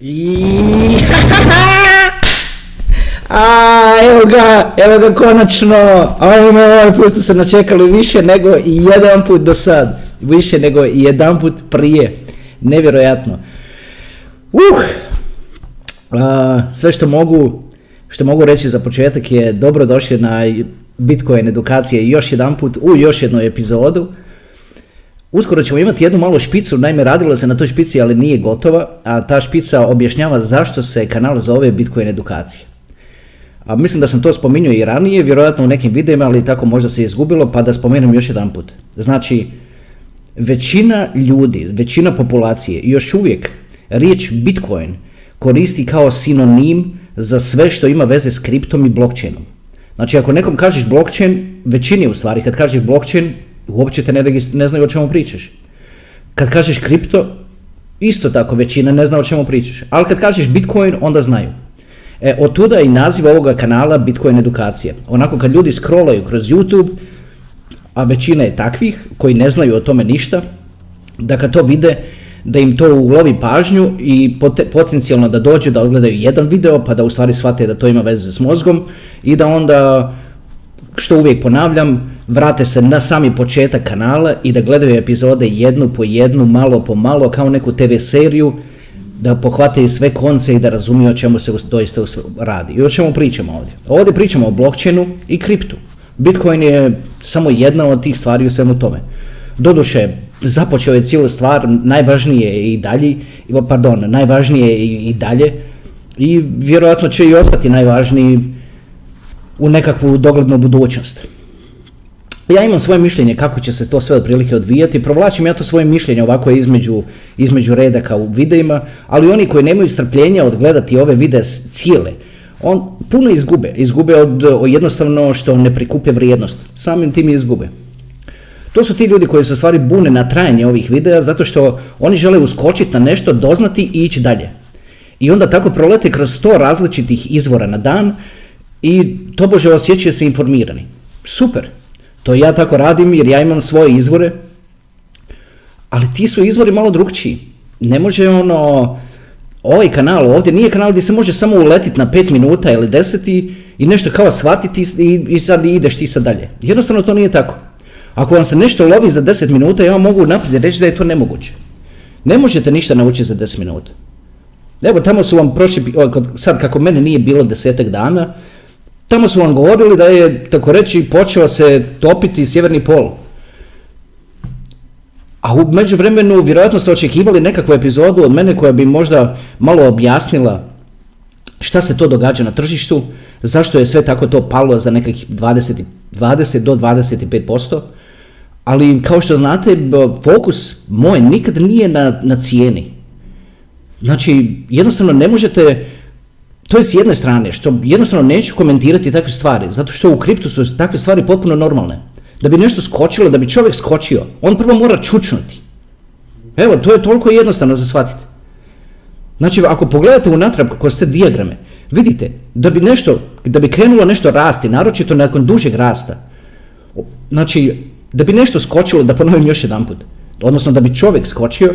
I... A, evo ga, evo ga konačno, ajme, ovaj put se načekali više nego jedan put do sad, više nego jedan put prije, nevjerojatno. Uh, a, sve što mogu, što mogu reći za početak je dobro došli na Bitcoin edukacije još jedan put u još jednu epizodu. Uskoro ćemo imati jednu malu špicu, naime radilo se na toj špici, ali nije gotova, a ta špica objašnjava zašto se kanal zove Bitcoin edukacije. A mislim da sam to spominjao i ranije, vjerojatno u nekim videima, ali tako možda se izgubilo, pa da spomenem još jedan put. Znači, većina ljudi, većina populacije još uvijek riječ Bitcoin koristi kao sinonim za sve što ima veze s kriptom i blockchainom. Znači, ako nekom kažeš blockchain, većini u stvari, kad kažeš blockchain, uopće te ne, ne znaju o čemu pričaš. Kad kažeš kripto, isto tako većina ne zna o čemu pričaš. Ali kad kažeš Bitcoin, onda znaju. E, od tuda i naziv ovoga kanala Bitcoin edukacija. Onako kad ljudi scrollaju kroz YouTube, a većina je takvih koji ne znaju o tome ništa, da kad to vide, da im to ulovi pažnju i potencijalno da dođu da odgledaju jedan video pa da u stvari shvate da to ima veze s mozgom i da onda, što uvijek ponavljam, vrate se na sami početak kanala i da gledaju epizode jednu po jednu, malo po malo, kao neku TV seriju, da pohvataju sve konce i da razumiju o čemu se doista radi. I o čemu pričamo ovdje? Ovdje pričamo o blockchainu i kriptu. Bitcoin je samo jedna od tih stvari u svemu tome. Doduše, započeo je cijelu stvar, najvažnije i dalje, pardon, najvažnije i dalje i vjerojatno će i ostati najvažniji u nekakvu doglednu budućnost. Ja imam svoje mišljenje kako će se to sve otprilike odvijati, provlačim ja to svoje mišljenje ovako između, između redaka u videima, ali oni koji nemaju strpljenja odgledati ove videe cijele, on puno izgube, izgube od, jednostavno što ne prikupe vrijednost, samim tim izgube. To su ti ljudi koji se stvari bune na trajanje ovih videa zato što oni žele uskočiti na nešto, doznati i ići dalje. I onda tako prolete kroz sto različitih izvora na dan i tobože osjećaju se informirani. Super, to ja tako radim jer ja imam svoje izvore, ali ti su izvori malo drugčiji. Ne može ono, ovaj kanal ovdje nije kanal gdje se može samo uletiti na 5 minuta ili 10 i, i nešto kao shvatiti i, i sad ideš ti sad dalje. Jednostavno to nije tako. Ako vam se nešto lovi za 10 minuta, ja vam mogu naprijed reći da je to nemoguće. Ne možete ništa naučiti za 10 minuta. Evo, tamo su vam prošli, sad kako mene nije bilo desetak dana, tamo su vam govorili da je, tako reći, počeo se topiti sjeverni pol. A u međuvremenu vjerojatno ste očekivali nekakvu epizodu od mene koja bi možda malo objasnila šta se to događa na tržištu, zašto je sve tako to palo za nekakvih 20, 20 do 25%, ali kao što znate, fokus moj nikad nije na, na cijeni. Znači, jednostavno ne možete, to je s jedne strane, što jednostavno neću komentirati takve stvari, zato što u kriptu su takve stvari potpuno normalne. Da bi nešto skočilo, da bi čovjek skočio, on prvo mora čučnuti. Evo, to je toliko jednostavno za shvatiti. Znači, ako pogledate unatrag kroz te dijagrame, vidite, da bi nešto, da bi krenulo nešto rasti, naročito nakon dužeg rasta, znači, da bi nešto skočilo, da ponovim još jedan put, odnosno da bi čovjek skočio,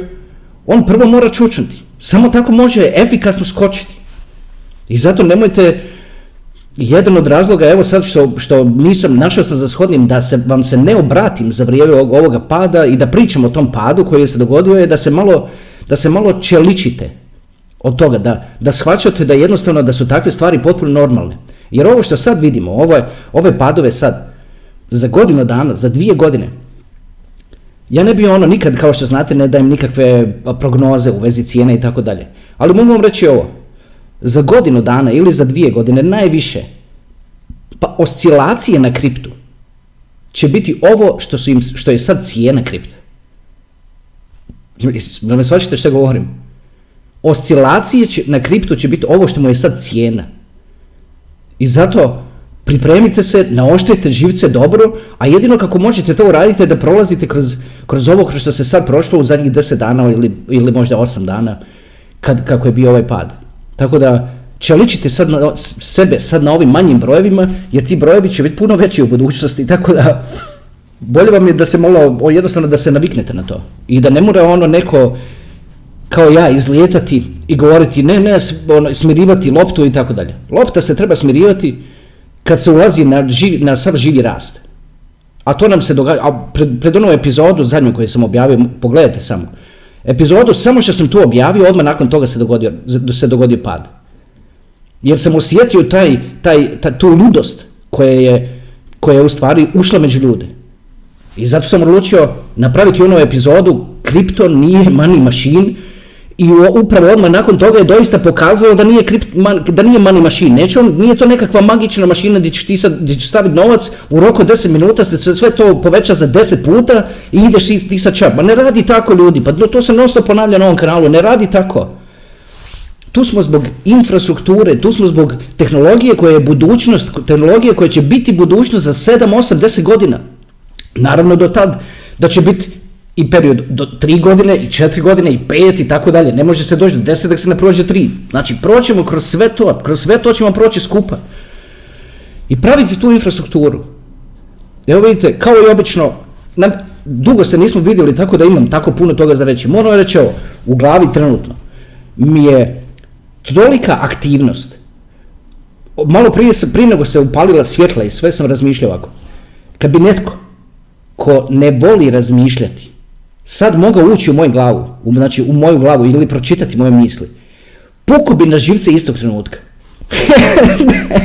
on prvo mora čučnuti. Samo tako može efikasno skočiti. I zato nemojte, jedan od razloga, evo sad što, što nisam našao sam za shodnim da se, vam se ne obratim za vrijeme ovoga pada i da pričam o tom padu koji se dogodio je da se malo, da se malo čeličite od toga, da, da shvaćate da jednostavno da su takve stvari potpuno normalne. Jer ovo što sad vidimo, ove, ove padove sad, za godinu dana, za dvije godine, ja ne bi ono nikad, kao što znate, ne dajem nikakve prognoze u vezi cijene i tako dalje. Ali mogu vam reći ovo, za godinu dana ili za dvije godine najviše, pa oscilacije na kriptu će biti ovo što, su im, što je sad cijena kripta. Da me shvaćate što govorim? Oscilacije će, na kriptu će biti ovo što mu je sad cijena. I zato pripremite se, naoštrite živce dobro, a jedino kako možete to uraditi je da prolazite kroz, kroz ovo što se sad prošlo u zadnjih 10 dana ili, ili možda 8 dana kad, kako je bio ovaj pad. Tako da čeličite sad na, sebe sad na ovim manjim brojevima, jer ti brojevi će biti puno veći u budućnosti, tako da bolje vam je da se malo, jednostavno da se naviknete na to. I da ne mora ono neko kao ja izlijetati i govoriti ne, ne, ono, smirivati loptu i tako dalje. Lopta se treba smirivati kad se ulazi na, živ, na sav živi rast. A to nam se događa, a pred, pred onu epizodu zadnju koju sam objavio, pogledajte samo, epizodu, samo što sam tu objavio, odmah nakon toga se dogodio, se dogodio pad. Jer sam osjetio taj, taj, taj, tu ludost koja je, koja je u stvari ušla među ljude. I zato sam odlučio napraviti onu epizodu Kripto nije money machine i upravo odmah nakon toga je doista pokazao da nije, kript, man, da nije money machine. Neće on, nije to nekakva magična mašina gdje ćeš, ti sad, gdje ćeš staviti novac u roku od 10 minuta, se sve to poveća za 10 puta i ideš ti, ti sad čap. Ma ne radi tako ljudi, pa to se nosto ponavlja na ovom kanalu, ne radi tako. Tu smo zbog infrastrukture, tu smo zbog tehnologije koja je budućnost, tehnologije koja će biti budućnost za 7, 8, 10 godina. Naravno do tad da će biti i period do 3 godine i 4 godine i 5 i tako dalje. Ne može se doći do 10 dok se ne prođe 3. Znači proćemo kroz sve to, kroz sve to ćemo proći skupa. I praviti tu infrastrukturu. Evo vidite, kao i obično, na, dugo se nismo vidjeli tako da imam tako puno toga za reći. Moram reći ovo, u glavi trenutno mi je tolika aktivnost, malo prije, prije nego se upalila svjetla i sve sam razmišljao ovako, kad bi netko ko ne voli razmišljati, sad mogao ući u moju glavu, u, znači u moju glavu ili pročitati moje misli, puku bi na živce istog trenutka.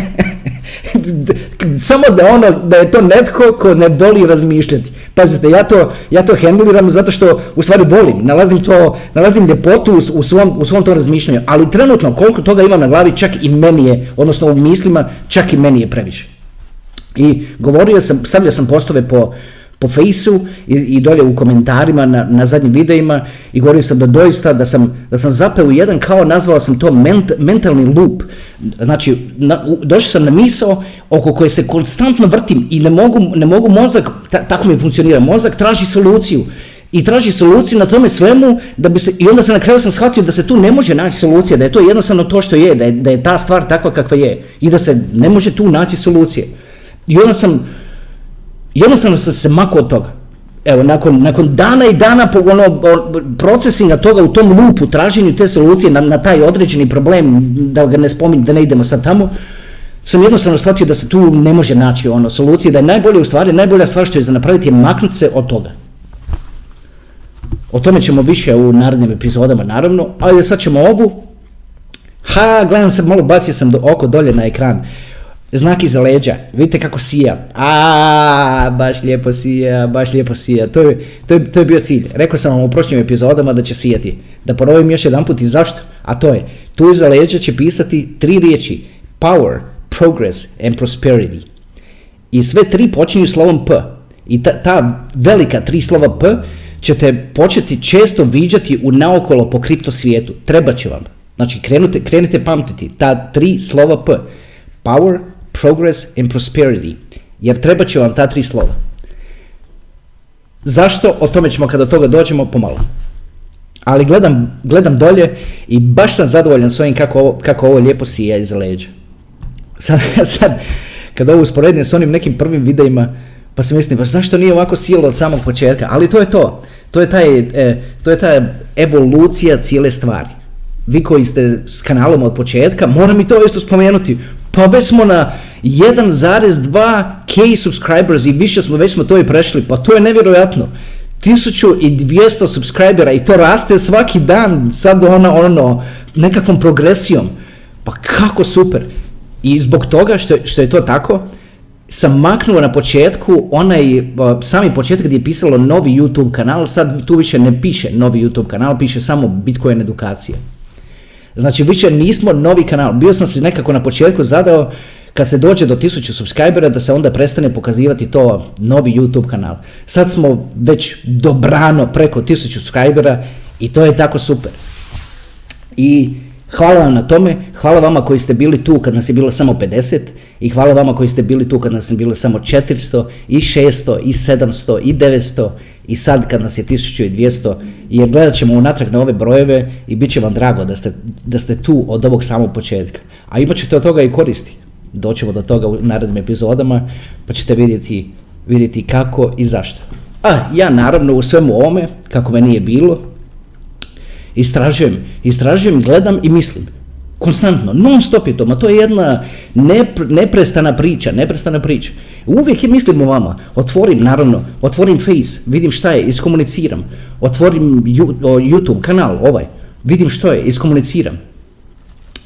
Samo da ono, da je to netko ko ne voli razmišljati. Pazite, ja to, ja to handliram zato što u stvari volim, nalazim to, nalazim ljepotu u, u, svom, u svom tom razmišljanju, ali trenutno koliko toga imam na glavi, čak i meni je, odnosno u mislima, čak i meni je previše. I govorio sam, stavljao sam postove po, po fejsu i, i dolje u komentarima na, na zadnjim videima i govorio sam da doista da sam, da sam zapeo jedan kao nazvao sam to ment, mentalni loop. Znači, na, došao sam na misao oko koje se konstantno vrtim i ne mogu, ne mogu mozak, ta, tako mi funkcionira, mozak traži soluciju i traži soluciju na tome svemu da bi se, i onda se na kraju sam shvatio da se tu ne može naći solucija, da je to jednostavno to što je, da je, da je ta stvar takva kakva je i da se ne može tu naći solucije. I onda sam jednostavno sam se mako od toga. Evo, nakon, nakon dana i dana ono, procesinga toga u tom lupu, traženju te solucije na, na taj određeni problem, da ga ne spominjem, da ne idemo sad tamo, sam jednostavno shvatio da se tu ne može naći ono solucije, da je najbolje u stvari, najbolja stvar što je za napraviti je maknuti se od toga. O tome ćemo više u narednim epizodama, naravno, ali sad ćemo ovu. Ha, gledam se, malo bacio sam do, oko dolje na ekran znak iza leđa, vidite kako sija, a baš lijepo sija, baš lijepo sija, to je, to, je, to je bio cilj. Rekao sam vam u prošlim epizodama da će sijati, da ponovim još jedan put i zašto, a to je, tu iza leđa će pisati tri riječi, power, progress and prosperity. I sve tri počinju slovom P. I ta, ta velika tri slova P ćete početi često viđati u naokolo po kripto svijetu. Treba će vam. Znači krenute, krenite pamtiti ta tri slova P. Power, progress and prosperity, jer treba će vam ta tri slova. Zašto? O tome ćemo kada toga dođemo pomalo. Ali gledam, gledam dolje i baš sam zadovoljan s ovim kako ovo, kako ovo lijepo sija iza leđa. Sad, sad kada ovo usporedim s onim nekim prvim videima, pa se mislim, pa zašto nije ovako sijelo od samog početka? Ali to je to. To je, taj, e, to je ta evolucija cijele stvari. Vi koji ste s kanalom od početka, moram i to isto spomenuti. Pa već smo na 1,2k subscribers i više smo, već smo to i prešli, pa to je nevjerojatno. 1200 subscribera i to raste svaki dan, sad ono, ono, nekakvom progresijom. Pa kako super. I zbog toga što, što je to tako, sam maknuo na početku onaj sami početak gdje je pisalo novi YouTube kanal, sad tu više ne piše novi YouTube kanal, piše samo Bitcoin edukacija. Znači više nismo novi kanal, bio sam se nekako na početku zadao kad se dođe do 1000 subscribera da se onda prestane pokazivati to novi YouTube kanal. Sad smo već dobrano preko 1000 subscribera i to je tako super. I hvala vam na tome, hvala vama koji ste bili tu kad nas je bilo samo 50 i hvala vama koji ste bili tu kad nas je bilo samo 400 i 600 i 700 i 900 i sad kad nas je 1200 jer gledat ćemo unatrag na ove brojeve i bit će vam drago da ste, da ste tu od ovog samog početka. A imat ćete od toga i koristi doćemo do toga u narednim epizodama, pa ćete vidjeti, vidjeti kako i zašto. A ja naravno u svemu ovome, kako me nije bilo, Istražujem, istražujem, gledam i mislim. Konstantno, non stop je to, ma to je jedna neprestana priča, neprestana priča. Uvijek je mislim o vama, otvorim naravno, otvorim face, vidim šta je, iskomuniciram, otvorim YouTube kanal, ovaj, vidim što je, iskomuniciram.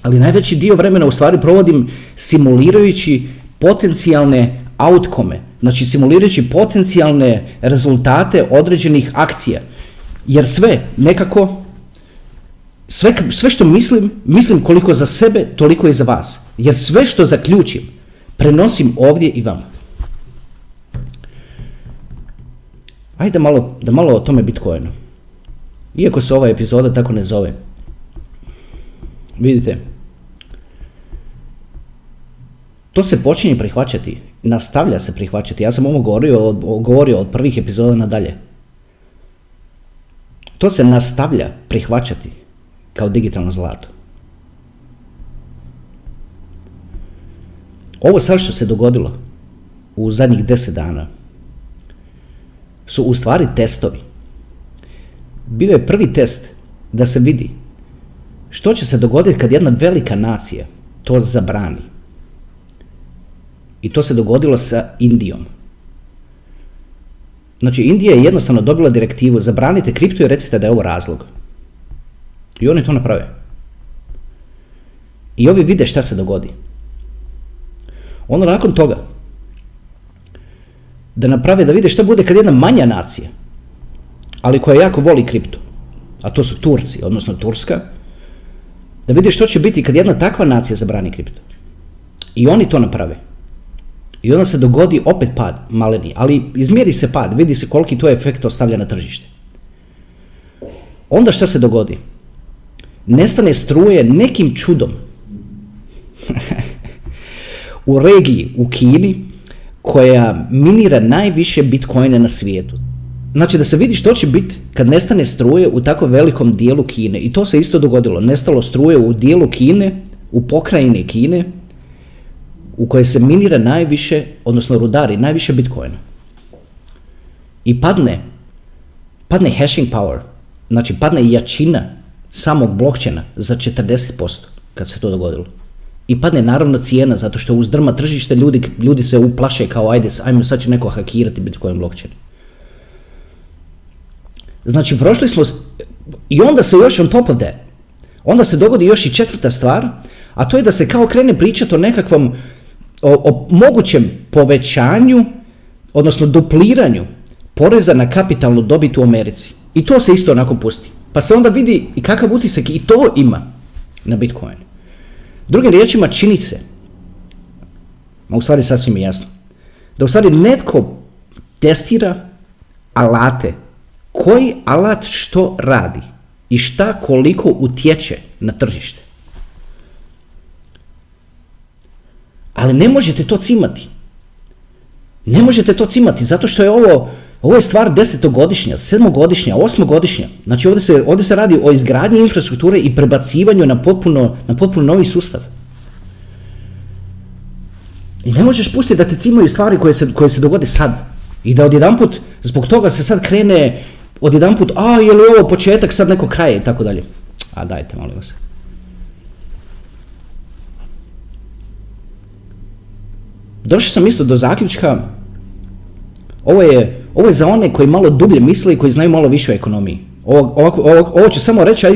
Ali najveći dio vremena u stvari provodim simulirajući potencijalne outcome, znači simulirajući potencijalne rezultate određenih akcija. Jer sve nekako sve, sve što mislim, mislim koliko za sebe, toliko i za vas. Jer sve što zaključim, prenosim ovdje i vama. Ajde malo, da malo o tome Bitcoinu. Iako se ova epizoda tako ne zove. Vidite, to se počinje prihvaćati, nastavlja se prihvaćati. Ja sam ovo govorio, govorio od prvih epizoda nadalje. To se nastavlja prihvaćati kao digitalno zlato. Ovo sad što se dogodilo u zadnjih deset dana su u stvari testovi. Bio je prvi test da se vidi što će se dogoditi kad jedna velika nacija to zabrani. I to se dogodilo sa Indijom. Znači, Indija je jednostavno dobila direktivu, zabranite kripto i recite da je ovo razlog. I oni to naprave. I ovi vide šta se dogodi. Onda nakon toga, da naprave, da vide šta bude kad jedna manja nacija, ali koja jako voli kripto, a to su Turci, odnosno Turska, da vide što će biti kad jedna takva nacija zabrani kripto. I oni to naprave. I onda se dogodi opet pad maleni, ali izmjeri se pad, vidi se koliki to efekt ostavlja na tržište. Onda šta se dogodi? nestane struje nekim čudom u regiji u Kini koja minira najviše bitcoine na svijetu. Znači da se vidi što će biti kad nestane struje u tako velikom dijelu Kine. I to se isto dogodilo. Nestalo struje u dijelu Kine, u pokrajini Kine, u kojoj se minira najviše, odnosno rudari, najviše bitcoina. I padne, padne hashing power, znači padne jačina samog blokčena za 40% kad se to dogodilo. I padne naravno cijena zato što uzdrma tržište ljudi, ljudi se uplaše kao ajde, ajmo sad će neko hakirati Bitcoin blockchain. Znači prošli smo i onda se još on top of that, onda se dogodi još i četvrta stvar, a to je da se kao krene pričati o nekakvom, o, o mogućem povećanju, odnosno dupliranju poreza na kapitalnu dobit u Americi. I to se isto onako pusti. Pa se onda vidi i kakav utisak i to ima na Bitcoin. Drugim riječima čini se, ma u stvari sasvim jasno, da u stvari netko testira alate, koji alat što radi i šta koliko utječe na tržište. Ali ne možete to cimati. Ne možete to cimati zato što je ovo ovo je stvar desetogodišnja, sedmogodišnja, osmogodišnja. Znači ovdje se, ovdje se radi o izgradnji infrastrukture i prebacivanju na potpuno, na potpuno novi sustav. I ne možeš pustiti da te cimaju stvari koje se, koje se dogode sad. I da odjedanput, zbog toga se sad krene, odjedanput, a je li ovo početak, sad neko kraje i tako dalje. A dajte, molim vas. Došao sam isto do zaključka, ovo je ovo je za one koji malo dublje misle i koji znaju malo više o ekonomiji. Ovo, ovo, ovo ću samo reći,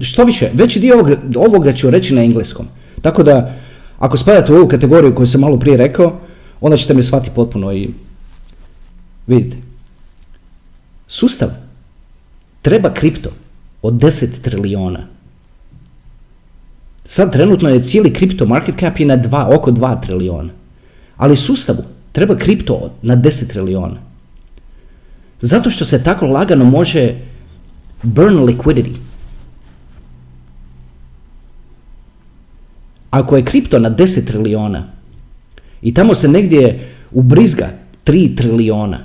što više, veći dio ovoga, ovoga ću reći na engleskom. Tako da, ako spadate u ovu kategoriju koju sam malo prije rekao, onda ćete me shvatiti potpuno i vidite. Sustav treba kripto od 10 trilijona. Sad trenutno je cijeli kripto market cap i na dva, oko 2 trilijona. Ali sustavu treba kripto na 10 trilijona. Zato što se tako lagano može burn liquidity. Ako je kripto na 10 trilijona i tamo se negdje ubrizga 3 trilijona,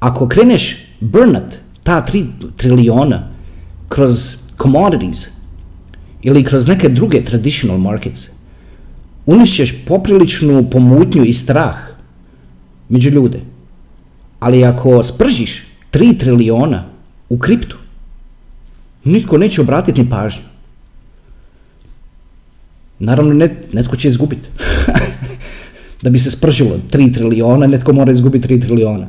ako kreneš burnat ta 3 trilijona kroz commodities ili kroz neke druge traditional markets, unišćeš popriličnu pomutnju i strah među ljude. Ali ako spržiš 3 trilijona u kriptu, Nitko neće obratiti ni pažnju. Naravno, net, netko će izgubiti. da bi se spržilo 3 trilijona, netko mora izgubiti 3 trilijona.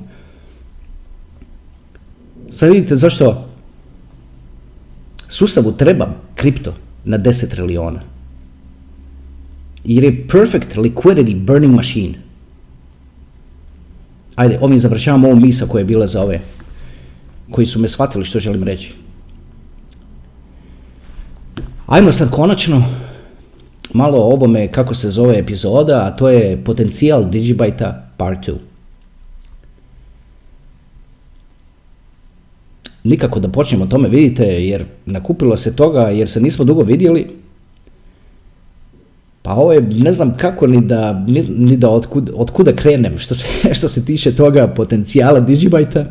Sad vidite zašto sustavu treba kripto na 10 trilijona. Jer je perfect liquidity burning machine. Ajde, ovim završavam ovu misa koja je bila za ove koji su me shvatili što želim reći. Ajmo sad konačno malo o ovome kako se zove epizoda, a to je potencijal Digibyte part 2. Nikako da počnemo o tome, vidite, jer nakupilo se toga, jer se nismo dugo vidjeli. Pa ovo je, ne znam kako ni da, ni, ni da otkud, otkuda krenem što se, što se tiče toga potencijala Digibyte.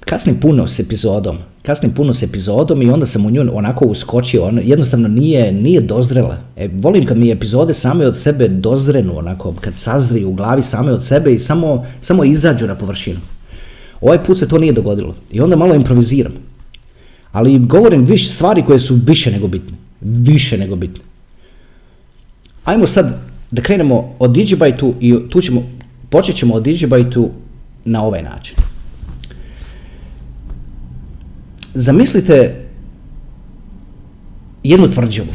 kasnim puno s epizodom, kasnim puno s epizodom i onda sam u nju onako uskočio, ona jednostavno nije, nije dozrela. E, volim kad mi epizode same od sebe dozrenu, onako, kad sazriju u glavi same od sebe i samo, samo izađu na površinu. Ovaj put se to nije dogodilo i onda malo improviziram. Ali govorim više stvari koje su više nego bitne. Više nego bitne. Ajmo sad da krenemo od Digibyte-u i tu ćemo, počet ćemo od Digibyte-u na ovaj način. Zamislite jednu tvrđavu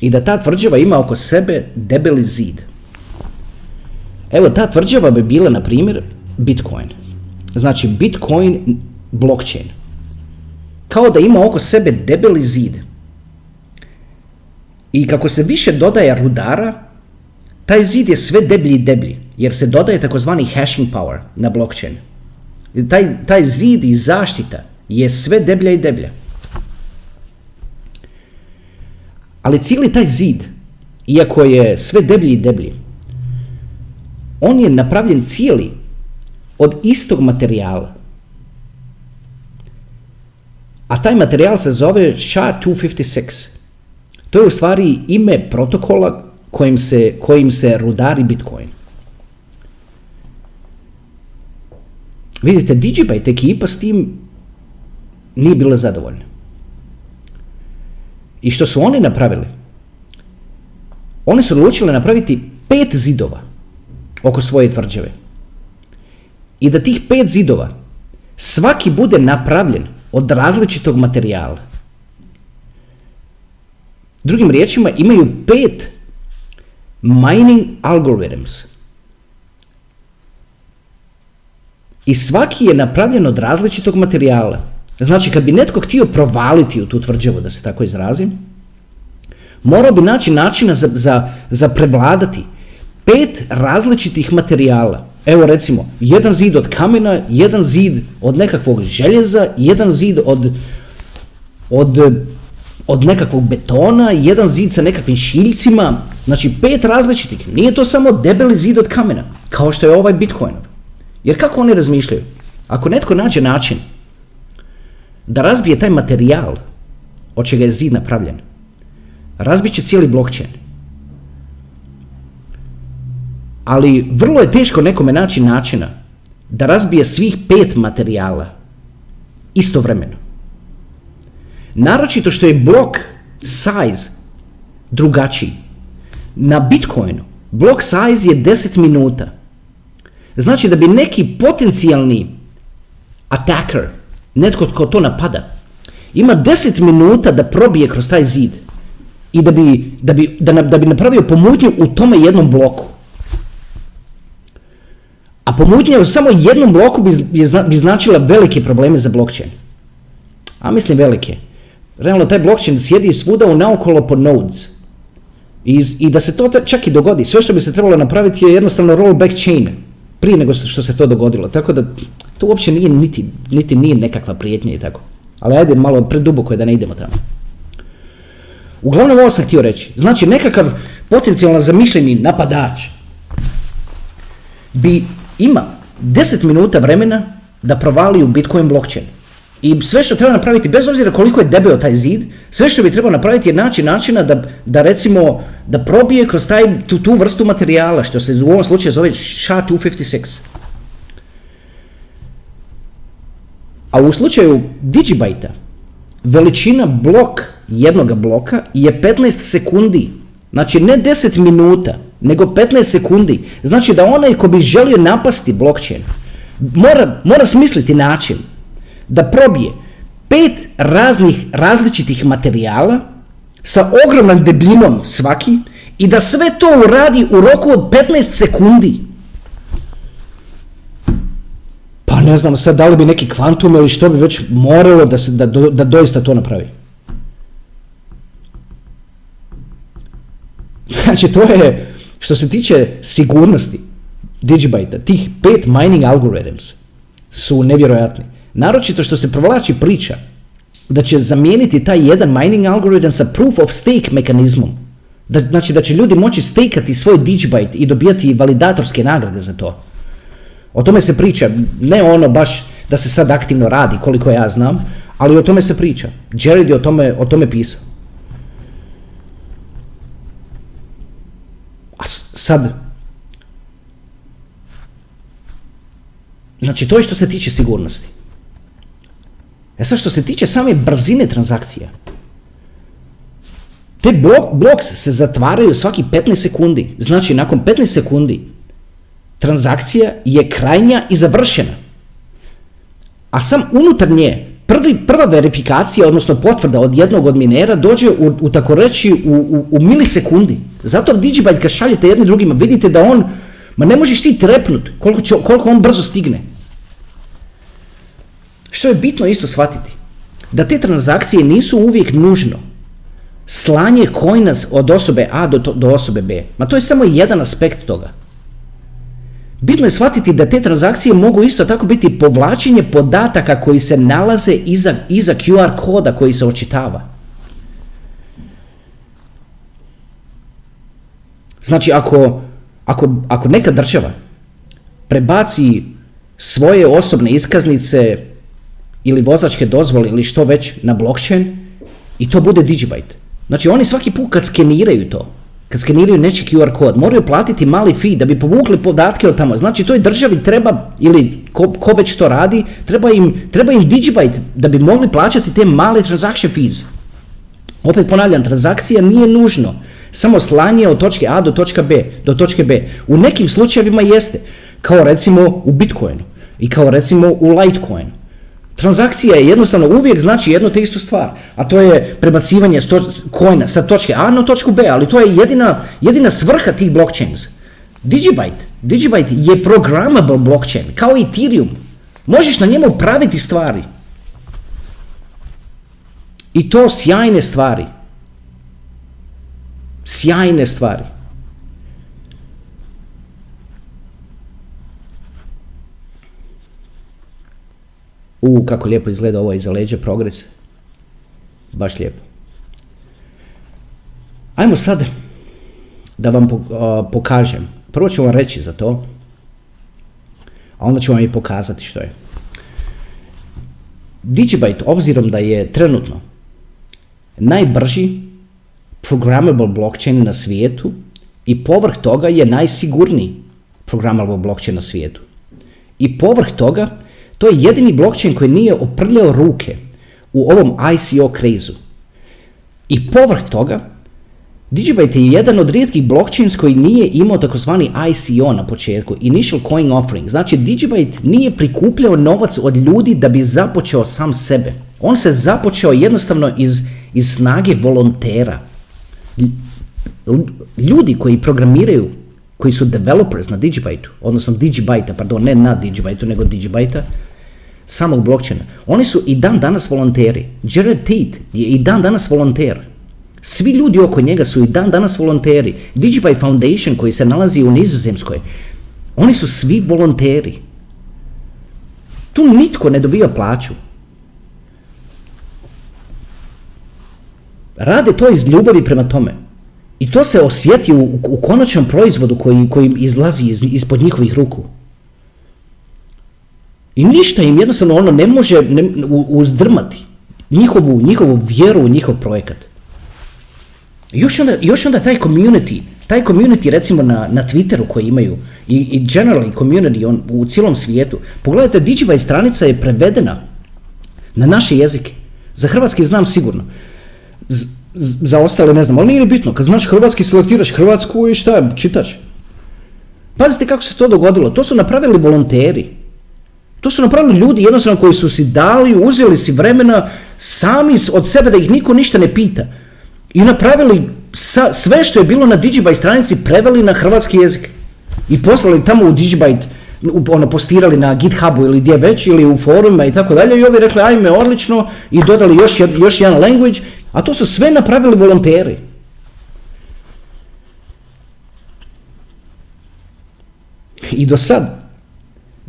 i da ta tvrđava ima oko sebe debeli zid. Evo, ta tvrđava bi bila, na primjer, Bitcoin. Znači, Bitcoin blockchain. Kao da ima oko sebe debeli zid. I kako se više dodaje rudara, taj zid je sve deblji i deblji, jer se dodaje takozvani hashing power na blockchain. Taj, taj zid i zaštita je sve deblja i deblja. Ali cijeli taj zid, iako je sve deblji i deblji, on je napravljen cijeli od istog materijala. A taj materijal se zove SHA-256. To je u stvari ime protokola kojim se, kojim se rudari Bitcoin. Vidite, Digibyte ekipa s tim nije bila zadovoljna. I što su oni napravili? Oni su odlučili napraviti pet zidova oko svoje tvrđave. I da tih pet zidova svaki bude napravljen od različitog materijala. Drugim riječima imaju pet mining algorithms. I svaki je napravljen od različitog materijala. Znači, kad bi netko htio provaliti u tu tvrđavu, da se tako izrazim, morao bi naći načina za, za, za prevladati pet različitih materijala. Evo recimo, jedan zid od kamena, jedan zid od nekakvog željeza, jedan zid od, od, od nekakvog betona, jedan zid sa nekakvim šiljcima, znači pet različitih. Nije to samo debeli zid od kamena, kao što je ovaj Bitcoinov. Jer kako oni razmišljaju? Ako netko nađe način da razbije taj materijal od čega je zid napravljen, razbit će cijeli blockchain. Ali vrlo je teško nekome naći načina da razbije svih pet materijala istovremeno. Naročito što je blok size drugačiji. Na Bitcoinu blok size je 10 minuta. Znači da bi neki potencijalni attacker netko tko to napada, ima 10 minuta da probije kroz taj zid i da bi, da bi, da, da bi napravio pomutnju u tome jednom bloku. A pomutnja u samo jednom bloku bi, bi, značila velike probleme za blockchain. A mislim velike. Realno taj blockchain sjedi svuda u naokolo po nodes. I, I da se to čak i dogodi, sve što bi se trebalo napraviti je jednostavno rollback chain prije nego što se to dogodilo. Tako da to uopće nije niti, niti nije nekakva prijetnja i tako. Ali ajde malo preduboko je da ne idemo tamo. Uglavnom ovo sam htio reći. Znači nekakav potencijalno zamišljeni napadač bi ima 10 minuta vremena da provali u Bitcoin blockchain. I sve što treba napraviti, bez obzira koliko je debeo taj zid, sve što bi trebalo napraviti je naći načina da, da recimo, da probije kroz taj, tu, tu vrstu materijala, što se u ovom slučaju zove SHA-256. A u slučaju Digibyte veličina blok jednog bloka je 15 sekundi. Znači ne 10 minuta, nego 15 sekundi. Znači da onaj ko bi želio napasti blockchain mora, mora smisliti način da probije pet raznih različitih materijala sa ogromnom debljinom svaki i da sve to uradi u roku od 15 sekundi. Pa ne znam sad da li bi neki kvantum ili što bi već moralo da, se, da, da doista to napravi. Znači to je, što se tiče sigurnosti Digibyte, tih pet mining algorithms su nevjerojatni. Naročito što se provlači priča da će zamijeniti taj jedan mining algorithm sa proof of stake mekanizmom. Da, znači da će ljudi moći stakati svoj Digibyte i dobijati validatorske nagrade za to. O tome se priča, ne ono baš da se sad aktivno radi koliko ja znam, ali o tome se priča. Jared je o tome, o tome pisao. A sad, znači to je što se tiče sigurnosti. E sad što se tiče same brzine transakcija, te blok, bloks se zatvaraju svaki 15 sekundi. Znači nakon 15 sekundi transakcija je krajnja i završena. A sam unutar nje, prvi, prva verifikacija, odnosno potvrda od jednog od minera dođe u, u tako reći u, u, u milisekundi. Zato Digibyte kad šaljete jednim drugima, vidite da on, ma ne možeš ti trepnut koliko, će, koliko on brzo stigne. Što je bitno isto shvatiti? Da te transakcije nisu uvijek nužno slanje kojna od osobe A do, do osobe B. Ma to je samo jedan aspekt toga. Bitno je shvatiti da te transakcije mogu isto tako biti povlačenje podataka koji se nalaze iza, iza QR koda koji se očitava. Znači ako, ako, ako neka država prebaci svoje osobne iskaznice ili vozačke dozvole ili što već na blockchain i to bude Digibyte. Znači oni svaki put kad skeniraju to, kad skeniraju neći QR kod, moraju platiti mali fee da bi povukli podatke od tamo. Znači toj državi treba, ili ko, ko već to radi, treba im, treba im Digibyte da bi mogli plaćati te male transaction fees. Opet ponavljam, transakcija nije nužno samo slanje od točke A do točke B, do točke B. U nekim slučajevima jeste, kao recimo u Bitcoinu i kao recimo u Litecoinu. Transakcija je jednostavno uvijek znači jedno te istu stvar, a to je prebacivanje kojna sa točke A na točku B, ali to je jedina, jedina svrha tih blockchains. Digibyte, Digibyte je programmable blockchain, kao Ethereum. Možeš na njemu praviti stvari. I to sjajne stvari. Sjajne stvari. U, kako lijepo izgleda ovo iza leđa, progres. Baš lijepo. Ajmo sad da vam pokažem. Prvo ću vam reći za to, a onda ću vam i pokazati što je. Digibyte, obzirom da je trenutno najbrži programmable blockchain na svijetu i povrh toga je najsigurniji programmable blockchain na svijetu. I povrh toga to je jedini blockchain koji nije oprljao ruke u ovom ICO krizu. I povrh toga, Digibyte je jedan od rijetkih blockchains koji nije imao takozvani ICO na početku, Initial Coin Offering. Znači, Digibyte nije prikupljao novac od ljudi da bi započeo sam sebe. On se započeo jednostavno iz, iz snage volontera. Ljudi koji programiraju koji su developers na Digibyte, odnosno Digibyte, pardon, ne na Digibyte, nego Digibyte, samog blockchaina. Oni su i dan danas volonteri. Jared Tate je i dan danas volonter. Svi ljudi oko njega su i dan danas volonteri. Digibyte Foundation koji se nalazi u Nizozemskoj, oni su svi volonteri. Tu nitko ne dobija plaću. Rade to iz ljubavi prema tome. I to se osjeti u, u konačnom proizvodu koji, koji izlazi iz, ispod njihovih ruku. I ništa im jednostavno ono ne može ne, uzdrmati njihovu, njihovu vjeru u njihov projekat. Još onda, još onda taj community, taj community recimo na, na Twitteru koji imaju i, i generally community on, u cijelom svijetu. Pogledajte, Digibyte stranica je prevedena Na naše jezike. Za hrvatski znam sigurno. Za ostale ne znam, ali nije ni bitno. Kad znaš hrvatski, selektiraš hrvatsku i šta, čitaš. Pazite kako se to dogodilo. To su napravili volonteri. To su napravili ljudi jednostavno koji su si dali, uzeli si vremena sami od sebe da ih niko ništa ne pita. I napravili sa- sve što je bilo na Digibyte stranici preveli na hrvatski jezik. I poslali tamo u Digibyte, ono, postirali na GitHubu ili gdje već, ili u forumima i tako dalje. I ovi rekli, ajme, odlično, i dodali još, još jedan language, a to su sve napravili volonteri. I do sad,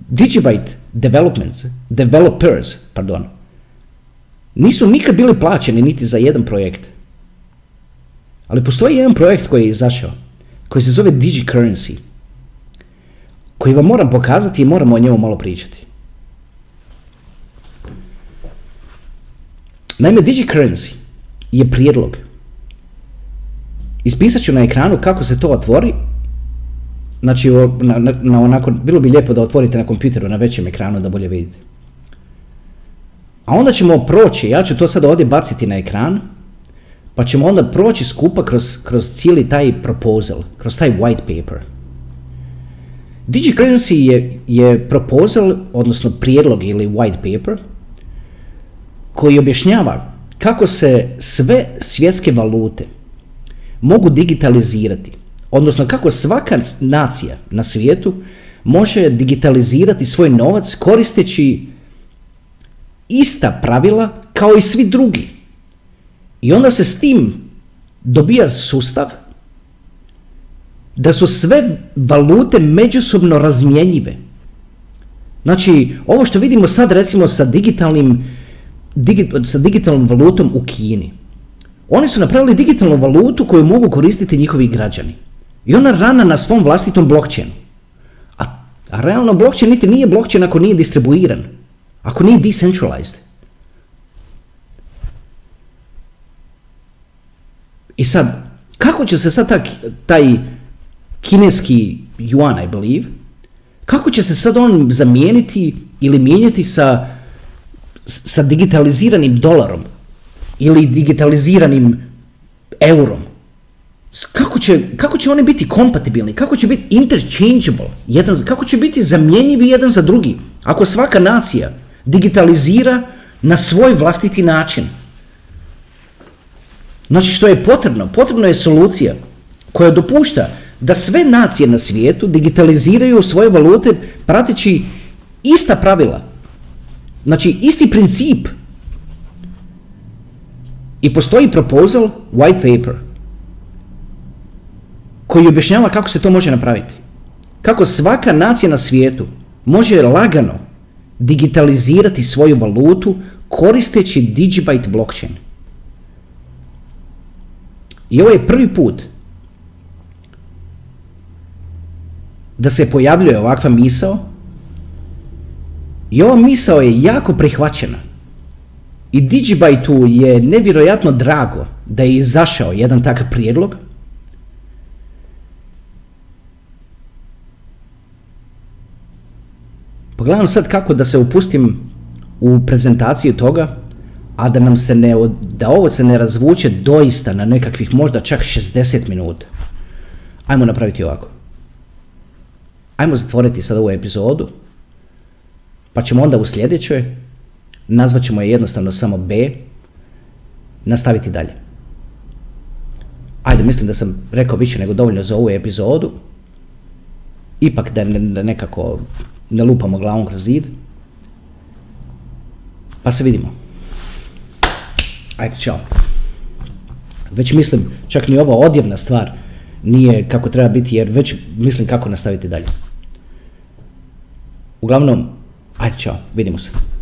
Digibyte developments, developers, pardon, nisu nikad bili plaćeni niti za jedan projekt. Ali postoji jedan projekt koji je izašao, koji se zove DigiCurrency, koji vam moram pokazati i moramo o njemu malo pričati. Naime, DigiCurrency je prijedlog. Ispisat ću na ekranu kako se to otvori. Znači, na, na, na onako, bilo bi lijepo da otvorite na kompjuteru na većem ekranu da bolje vidite. A onda ćemo proći, ja ću to sad ovdje baciti na ekran, pa ćemo onda proći skupa kroz, kroz cijeli taj proposal, kroz taj white paper. DigiCurrency je, je proposal, odnosno prijedlog ili white paper, koji objašnjava kako se sve svjetske valute mogu digitalizirati, odnosno kako svaka nacija na svijetu može digitalizirati svoj novac koristeći ista pravila kao i svi drugi. I onda se s tim dobija sustav da su sve valute međusobno razmjenjive. Znači, ovo što vidimo sad recimo sa digitalnim, digi- sa digitalnom valutom u Kini. Oni su napravili digitalnu valutu koju mogu koristiti njihovi građani. I ona rana na svom vlastitom blockchainu. A, a realno blockchain niti nije blockchain ako nije distribuiran. Ako nije decentralized. I sad, kako će se sad ta, taj kineski yuan, I believe, kako će se sad on zamijeniti ili mijenjati sa, sa digitaliziranim dolarom ili digitaliziranim eurom? Kako će, kako će oni biti kompatibilni? Kako će biti interchangeable? Jedan, kako će biti zamjenjivi jedan za drugi? Ako svaka nacija digitalizira na svoj vlastiti način. Znači što je potrebno? Potrebno je solucija koja dopušta da sve nacije na svijetu digitaliziraju svoje valute prateći ista pravila. Znači isti princip. I postoji proposal white paper koji objašnjava kako se to može napraviti. Kako svaka nacija na svijetu može lagano digitalizirati svoju valutu koristeći Digibyte blockchain. I ovo je prvi put da se pojavljuje ovakva misao i ova misao je jako prihvaćena. I Digibyte-u je nevjerojatno drago da je izašao jedan takav prijedlog Pogledam sad kako da se upustim u prezentaciju toga, a da nam se ne, da ovo se ne razvuče doista na nekakvih možda čak 60 minuta. Ajmo napraviti ovako. Ajmo zatvoriti sad ovu epizodu, pa ćemo onda u sljedećoj, nazvat ćemo je jednostavno samo B, nastaviti dalje. Ajde, mislim da sam rekao više nego dovoljno za ovu epizodu. Ipak da, ne, da nekako ne lupamo glavom kroz zid. Pa se vidimo. Ajde, čao. Već mislim, čak ni ova odjevna stvar nije kako treba biti, jer već mislim kako nastaviti dalje. Uglavnom, ajde, čao, vidimo se.